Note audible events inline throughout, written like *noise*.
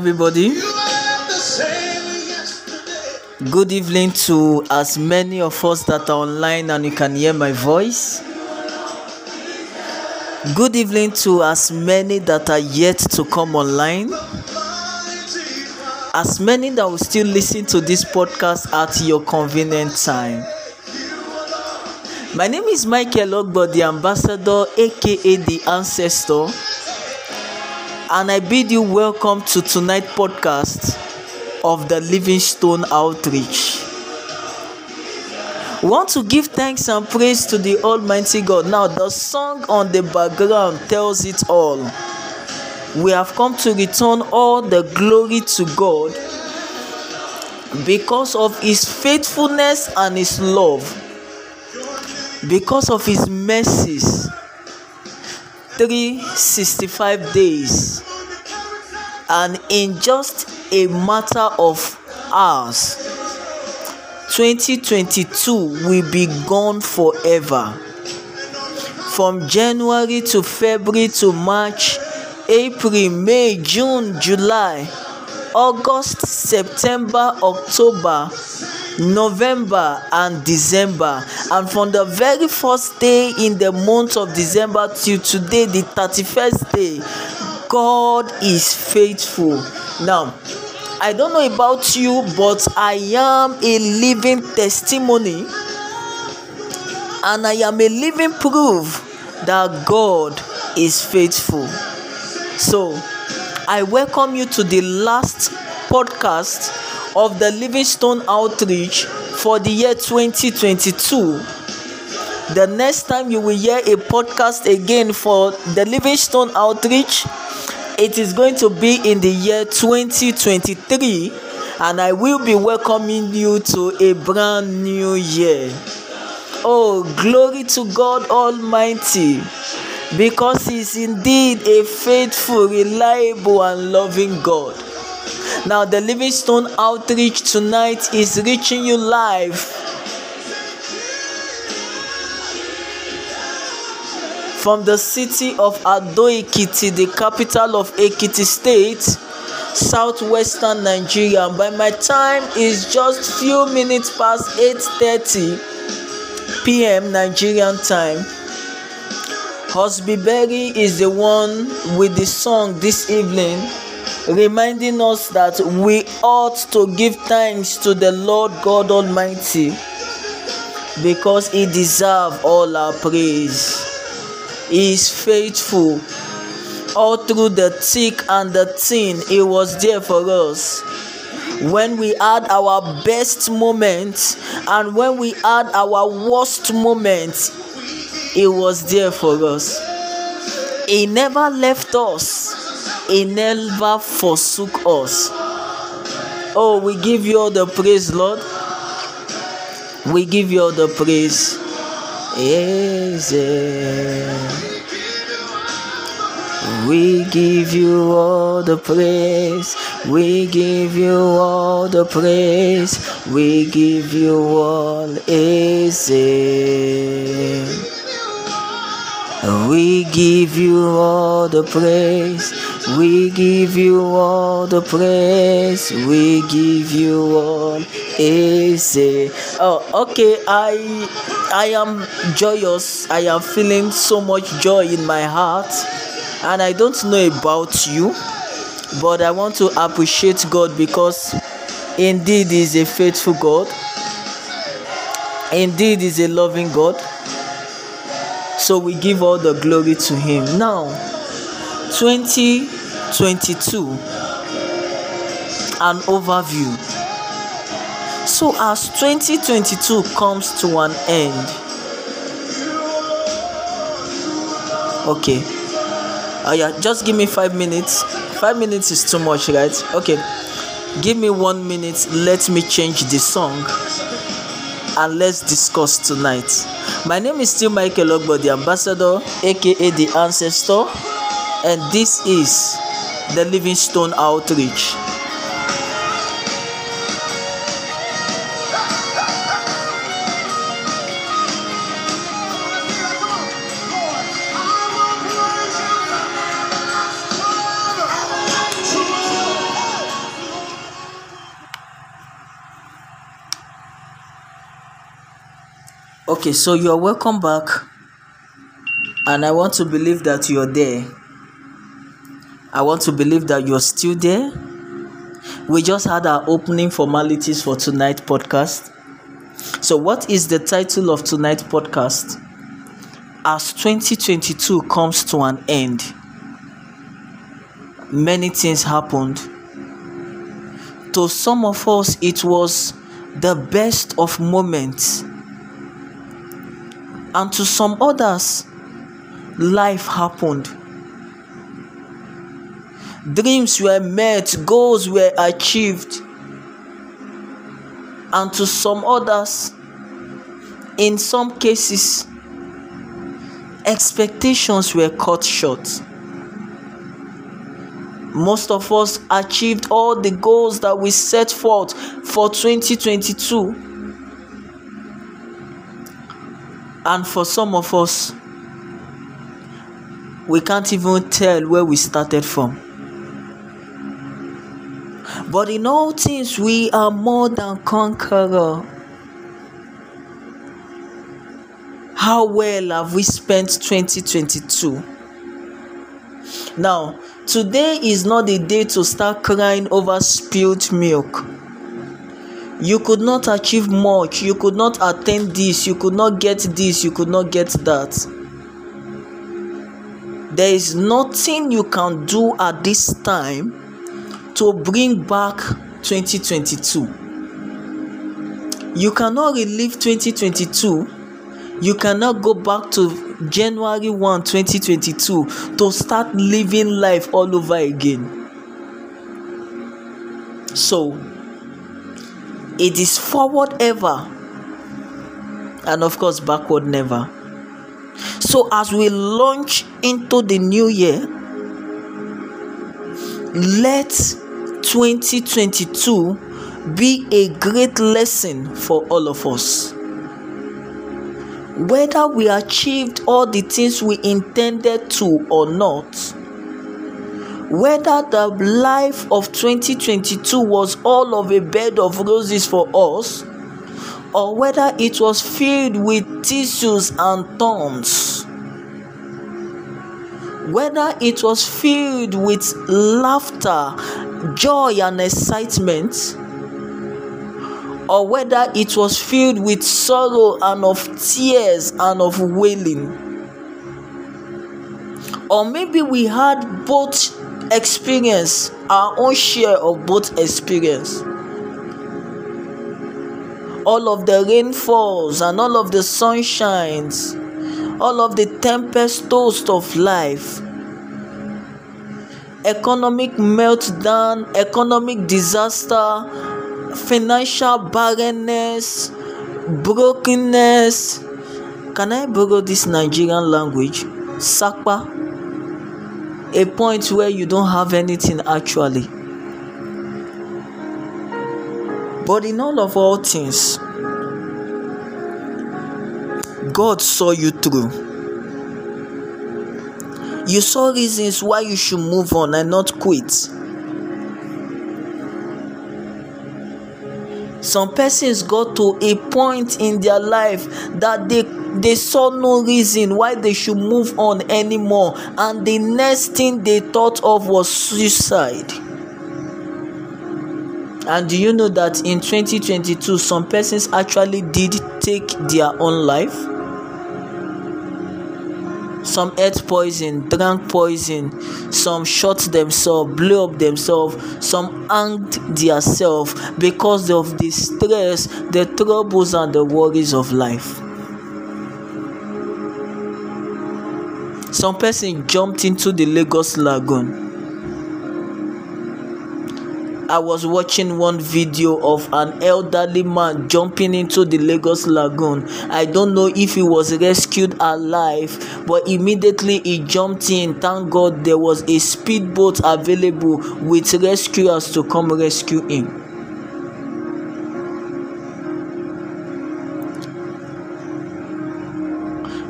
everybody. Good evening to as many of us that are online and you can hear my voice. Good evening to as many that are yet to come online. As many that will still listen to this podcast at your convenient time. My name is Michael Ogbo, the ambassador, aka the ancestor, and I bid you welcome to tonight's podcast of the Livingstone Outreach. We want to give thanks and praise to the Almighty God. Now, the song on the background tells it all. We have come to return all the glory to God because of His faithfulness and His love, because of His mercies. 365 days, and in just a matter of hours 2022 will be gone forever. From january to february to march april may june july august september october november and december. And from the very first day in the month of december till today the thirty-first day god is faithful. Now I don't know about you, but I am a living testimony. And I am a living proof that God is faithful. So, I welcome you to the last podcast of the Livingstone Outreach for the year 2022. The next time you will hear a podcast again for the Livingstone Outreach it is going to be in the year 2023 and i will be welcoming you to a brand new year oh glory to god almighty because he is indeed a faithful reliable and loving god now the livingstone outreach tonight is reaching you live from the city of Ado-Ekiti, the capital of Ekiti State, southwestern Nigeria. By my time is just few minutes past 8:30 p.m. Nigerian time. Hosby Berry is the one with the song this evening, reminding us that we ought to give thanks to the Lord God Almighty because He deserves all our praise. He is faithful. All through the thick and the thin, He was there for us. When we had our best moments and when we had our worst moments, He was there for us. He never left us, He never forsook us. Oh, we give you all the praise, Lord. We give you all the praise. Easy. We give you all the praise. We give you all the praise. We give you all easy. We give you all the praise. We give you all the praise. We give you all easy. Oh, okay. I I am joyous. I am feeling so much joy in my heart. And I don't know about you, but I want to appreciate God because indeed He is a faithful God. Indeed, is a loving God. So we give all the glory to Him. Now, 2022, an overview. So, as 2022 comes to an end, okay, oh yeah, just give me five minutes. Five minutes is too much, right? Okay, give me one minute. Let me change the song and let's discuss tonight. My name is still Michael Ogbo, the ambassador, aka the ancestor. And this is the Livingstone Outreach. Okay, so you're welcome back, and I want to believe that you're there. I want to believe that you're still there. We just had our opening formalities for tonight podcast. So, what is the title of tonight podcast? As 2022 comes to an end, many things happened. To some of us, it was the best of moments and to some others, life happened. Dreams were met, goals were achieved, and to some others, in some cases, expectations were cut short. Most of us achieved all the goals that we set forth for 2022 And for some of us, we can't even tell where we started from. But in all things, we are more than conqueror. How well have we spent 2022? Now, today is not the day to start crying over spilled milk you could not achieve much you could not attain this you could not get this you could not get that there is nothing you can do at this time to bring back 2022 you cannot relive 2022 you cannot go back to january 1 2022 to start living life all over again. So it is forward ever and of course backward never. So as we launch into the new year let 2022 be a great lesson for all of us. Whether we achieved all the things we intended to or not whether the life of 2022 was all of a bed of roses for us or whether it was filled with tissues and thorns whether it was filled with laughter joy and excitement or whether it was filled with sorrow and of tears and of wailing. Or maybe we had both experience our own share of both experience. All of the rainfalls and all of the sunshines all of the tempest toast of life. Economic meltdown economic disaster financial barrenness brokenness. Can i borrow this nigerian language? Sapa. A point where you don't have anything actually. But in all of all things, God saw you through. You saw reasons why you should move on and not quit. Some persons got to a point in their life that they they saw no reason why they should move on anymore and the next thing they thought of was suicide and do you know that in 2022 some persons actually did take their own life some ate poison drank poison some shot themselves blew up themselves some hanged themselves because of the stress the troubles and the worries of life. Some person jumped into the lagos lagoon I was watching one video of an elderly man jumping into the Lagos Lagoon. I don't know if he was rescued alive, but immediately he jumped in. Thank God there was a speedboat available with rescuers to come rescue him.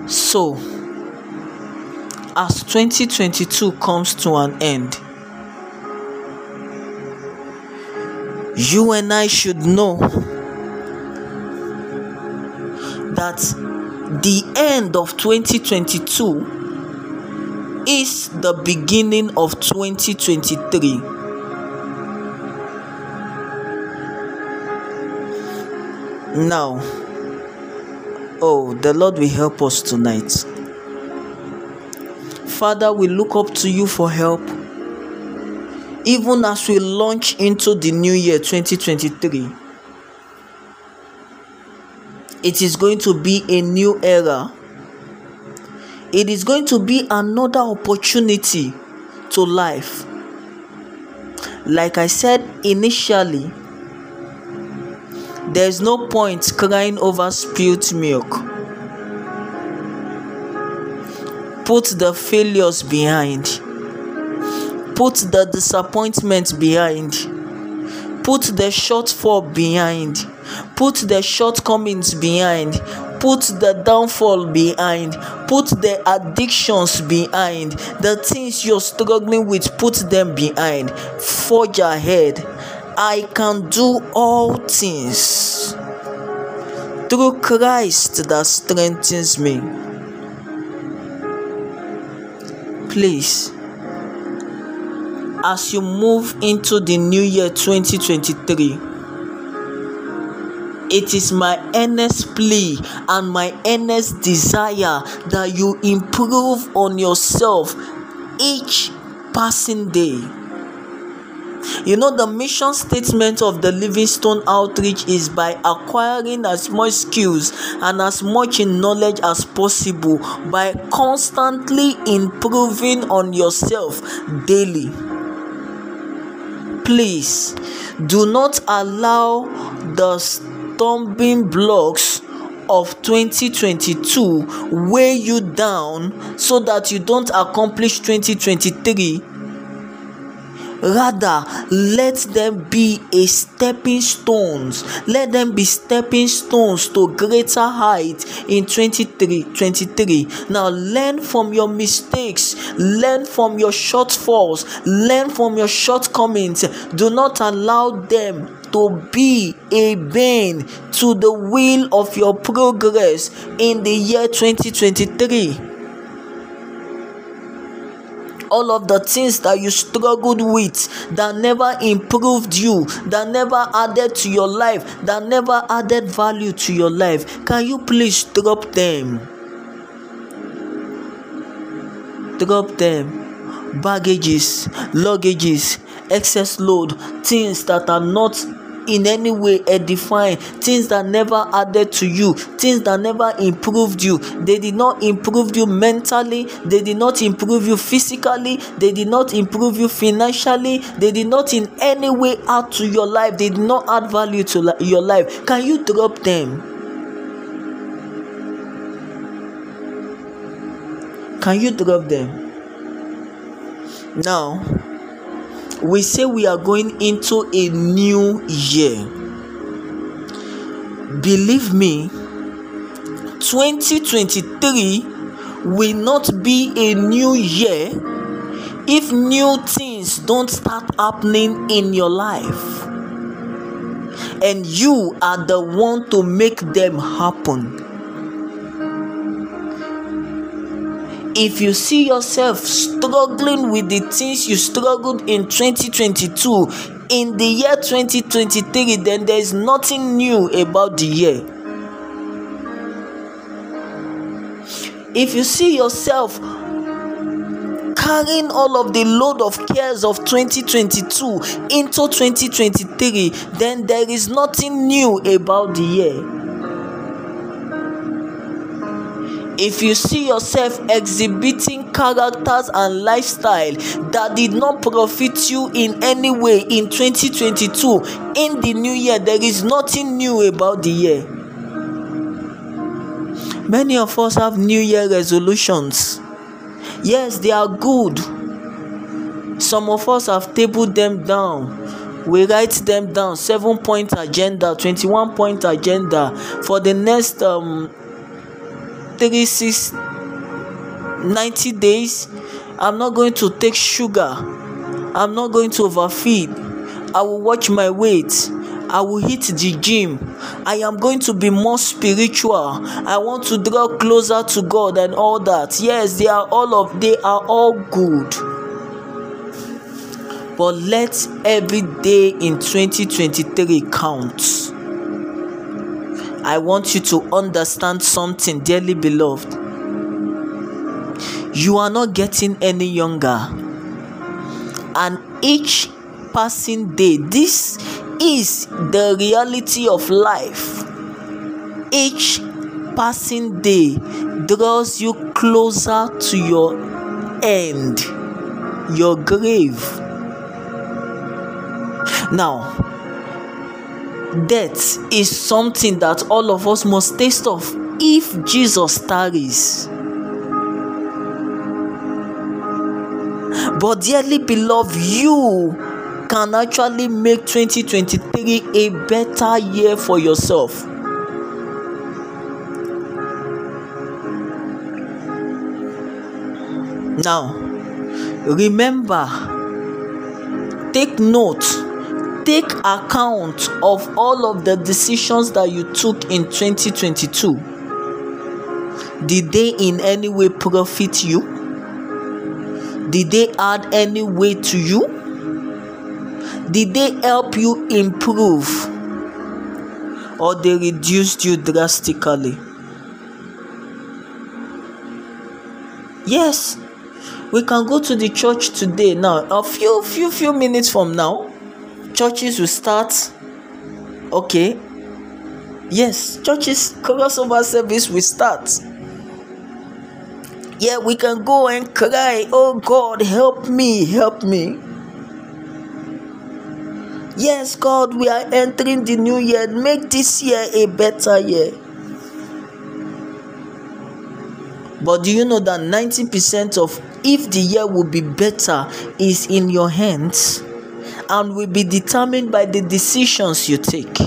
So, as 2022 comes to an end, you and I should know that the end of 2022 is the beginning of 2023. Now, oh, the Lord will help us tonight. Father, we look up to you for help even as we launch into the new year 2023 it is going to be a new era. It is going to be another opportunity to life. Like i said initially there's no point crying over spilled milk. Put the failures behind Put the disappointment behind. Put the shortfall behind. Put the shortcomings behind. Put the downfall behind. Put the addictions behind. The things you're struggling with, put them behind. Forge ahead. I can do all things through Christ that strengthens me. Please as you move into the new year 2023 it is my earnest plea and my earnest desire that you improve on yourself each passing day. You know, the mission statement of the Livingstone Outreach is by acquiring as much skills and as much knowledge as possible by constantly improving on yourself daily please do not allow the stumbling blocks of 2022 weigh you down so that you don't accomplish 2023 rather let them be a stepping stones. Let them be stepping stones to greater height in 23 23 now learn from your mistakes. Learn from your shortfalls. Learn from your shortcomings. Do not allow them to be a bane to the will of your progress in the year 2023 all of the things that you struggled with that never improved you, that never added to your life, that never added value to your life. Can you please drop them? Drop them. Baggages, luggages, excess load, things that are not in any way edifying things that never added to you things that never improved you. They did not improve you mentally they did not improve you physically they did not improve you financially they did not in any way add to your life they did not add value to your life. Can you drop them? Can you drop them? Now we say we are going into a new year. Believe me, 2023 will not be a new year if new things don't start happening in your life. And you are the one to make them happen. If you see yourself struggling with the things you struggled in 2022 in the year 2023 then there is nothing new about the year. If you see yourself carrying all of the load of cares of 2022 into 2023 then there is nothing new about the year if you see yourself exhibiting characters and lifestyle that did not profit you in any way in 2022 in the new year there is nothing new about the year. Many of us have new year resolutions. Yes they are good. Some of us have tabled them down. We write them down. Seven point agenda twenty-one point agenda. For the next um, three six ninety days i'm not going to take sugar. I'm not going to overfeed. I will watch my weight. I will hit the gym. I am going to be more spiritual. I want to draw closer to god and all that. Yes they are all of they are all good. But let every day in 2023 count I want you to understand something, dearly beloved. You are not getting any younger, and each passing day, this is the reality of life. Each passing day draws you closer to your end, your grave. Now, death is something that all of us must taste of if Jesus tarries. But, dearly beloved, you can actually make 2023 a better year for yourself. Now, remember, take note take account of all of the decisions that you took in 2022 did they in any way profit you? Did they add any weight to you? Did they help you improve? Or they reduced you drastically? Yes. We can go to the church today now. A few few few minutes from now churches will start? Okay. Yes churches crossover service will start. Yeah we can go and cry oh god help me help me. Yes god we are entering the new year. Make this year a better year. But do you know that 90% of if the year will be better is in your hands and will be determined by the decisions you take.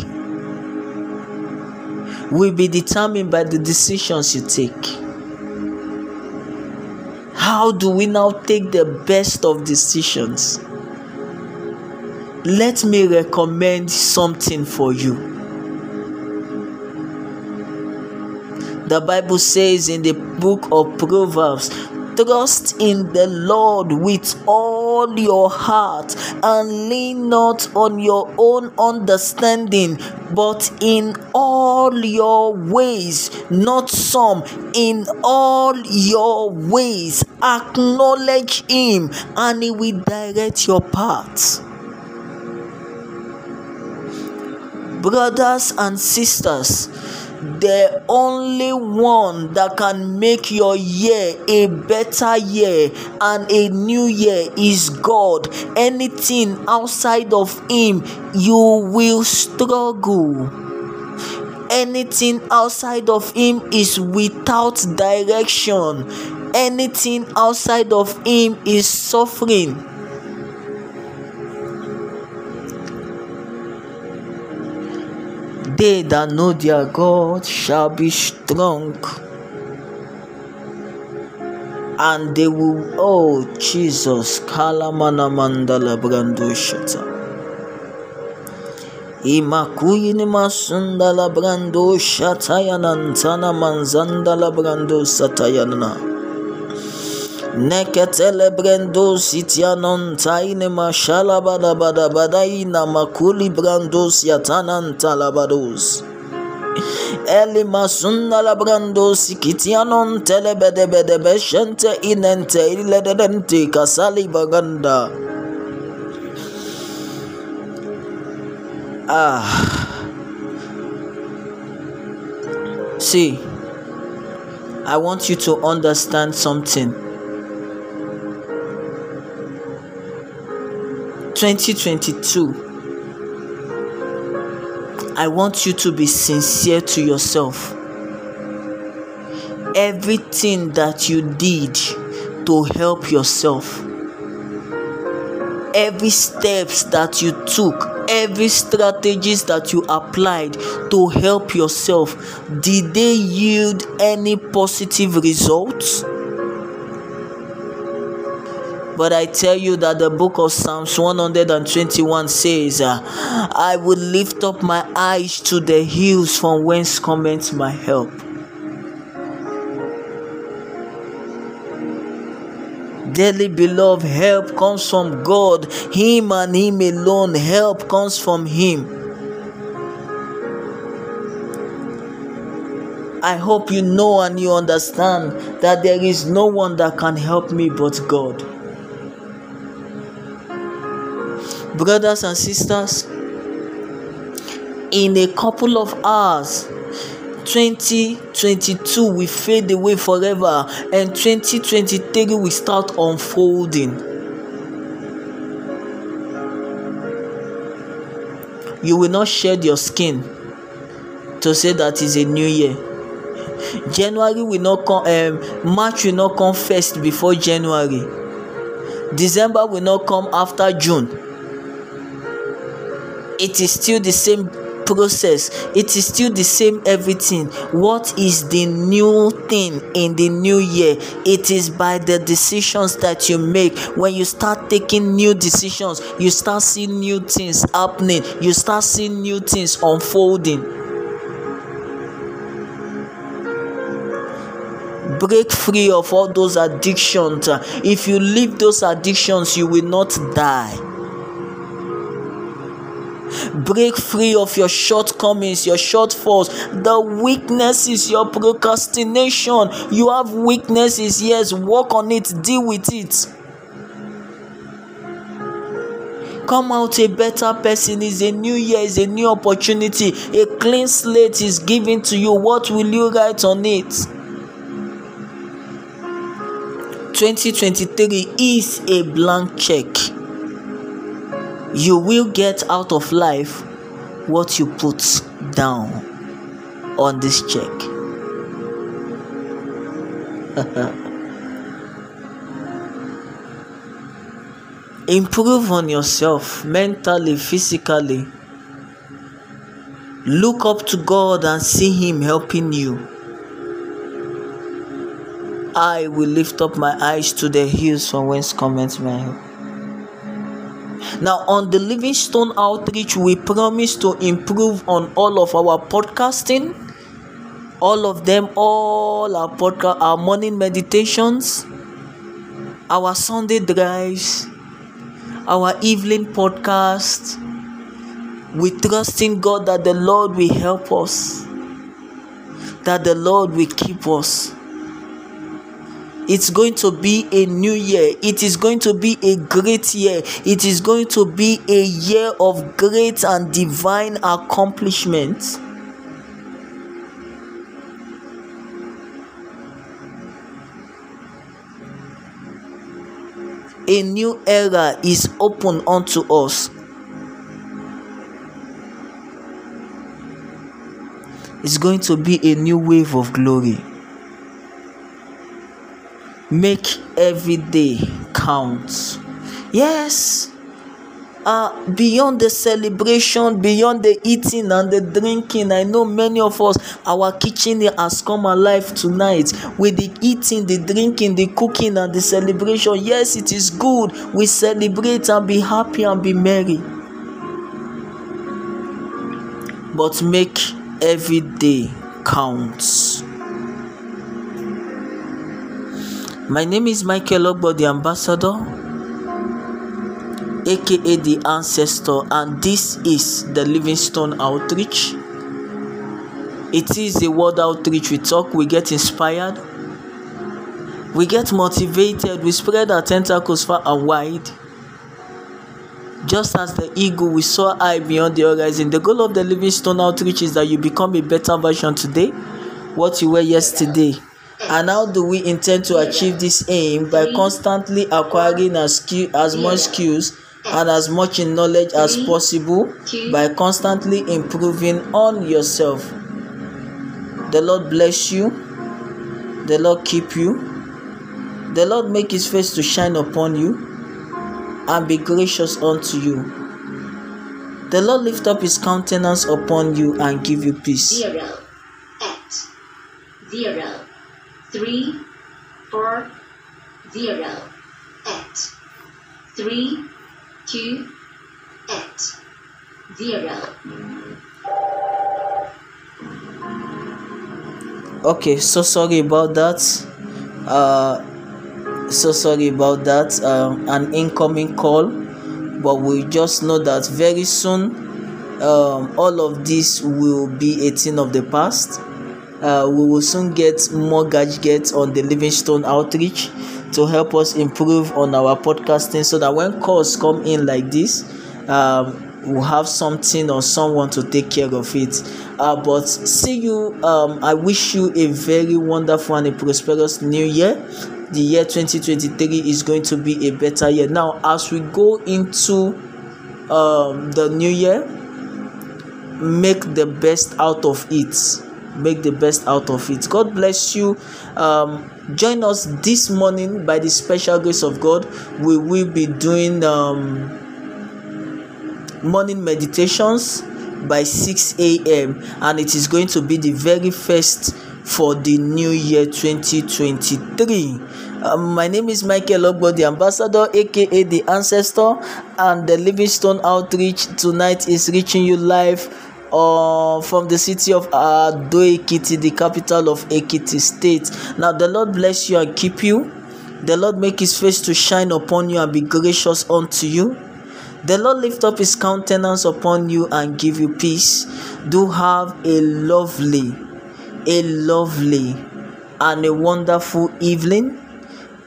Will be determined by the decisions you take. How do we now take the best of decisions? Let me recommend something for you. The Bible says in the book of Proverbs Trust in the Lord with all your heart and lean not on your own understanding, but in all your ways, not some, in all your ways, acknowledge Him and He will direct your paths. Brothers and sisters, the only one that can make your year a better year and a new year is God. Anything outside of Him, you will struggle. Anything outside of Him is without direction. Anything outside of Him is suffering. They that know their God shall be strong. And they will, oh Jesus, Kalamana Mandala Brandushata. Imakuyini masundala brando shatayanantana manzandala brando. Neketele brando sitianon makuli brandos yatanan. Eli masunda la inente iledente kasali baganda. Ah. See, I want you to understand something. 2022. I want you to be sincere to yourself. Everything that you did to help yourself, every steps that you took every strategies that you applied to help yourself did they yield any positive results but I tell you that the book of Psalms 121 says, uh, I will lift up my eyes to the hills from whence cometh my help. Dearly beloved, help comes from God, Him and Him alone. Help comes from Him. I hope you know and you understand that there is no one that can help me but God. Brothers and sisters, in a couple of hours, 2022 will fade away forever and 2023 will start unfolding. You will not shed your skin to say that is a new year. January will not come, um, March will not come first before January. December will not come after June. It is still the same process. It is still the same everything. What is the new thing in the new year? It is by the decisions that you make. When you start taking new decisions you start seeing new things happening. You start seeing new things unfolding. Break free of all those addictions. If you leave those addictions you will not die break free of your shortcomings, your shortfalls, the weaknesses, your procrastination. You have weaknesses, yes, work on it, deal with it. Come out a better person. Is a new year, is a new opportunity. A clean slate is given to you. What will you write on it? 2023 is a blank check you will get out of life what you put down on this check. *laughs* Improve on yourself mentally, physically. Look up to God and see Him helping you. I will lift up my eyes to the hills from whence cometh my help. Now, on the Livingstone Outreach, we promise to improve on all of our podcasting, all of them, all our podcast, our morning meditations, our Sunday drives, our evening podcast. We trust in God that the Lord will help us, that the Lord will keep us it's going to be a new year. It is going to be a great year. It is going to be a year of great and divine accomplishments. A new era is open unto us. It's going to be a new wave of glory make every day count yes uh, beyond the celebration, beyond the eating and the drinking, I know many of us, our kitchen has come alive tonight with the eating, the drinking, the cooking, and the celebration. Yes, it is good. We celebrate and be happy and be merry. But make every day counts. My name is Michael Ogbo, the ambassador, aka the ancestor, and this is the Livingstone Outreach. It is a word outreach. We talk, we get inspired, we get motivated, we spread our tentacles far and wide. Just as the eagle, we saw high beyond the horizon. The goal of the Livingstone Outreach is that you become a better version today. What you were yesterday And how do we intend to achieve this aim? By mm-hmm. constantly acquiring as, skill, as much skills and as much in knowledge as mm-hmm. possible by constantly improving on yourself. The Lord bless you. The Lord keep you. The Lord make his face to shine upon you and be gracious unto you. The Lord lift up his countenance upon you and give you peace. zero, zero, three, four, zero, eight, three, two, eight, zero. okay so sorry about that. Uh so sorry about that. Um an incoming call. But we just know that very soon um all of this will be a thing of the past uh, we will soon get more gadgets on the livingstone outreach to help us improve on our podcasting so that when calls come in like this um we'll have something or someone to take care of it. Uh, but see you um i wish you a very wonderful and a prosperous new year. The year 2023 is going to be a better year. Now as we go into um the new year make the best out of it make the best out of it. God bless you. Um join us this morning by the special grace of god. We will be doing um morning meditations by 6 a.m and it is going to be the very first for the new year 2023 um, my name is michael ogbo the ambassador aka the ancestor and the livingstone outreach. Tonight is reaching you live uh, from the city of ado ekiti the capital of ekiti state now the lord bless you and keep you the lord make his face to shine upon you and be gracious unto you the Lord lift up his countenance upon you and give you peace. Do have a lovely, a lovely, and a wonderful evening,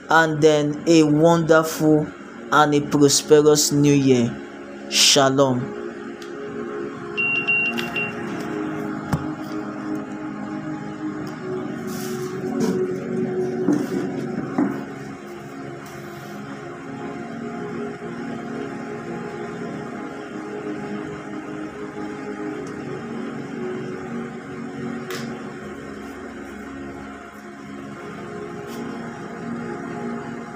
and then a wonderful and a prosperous new year. Shalom.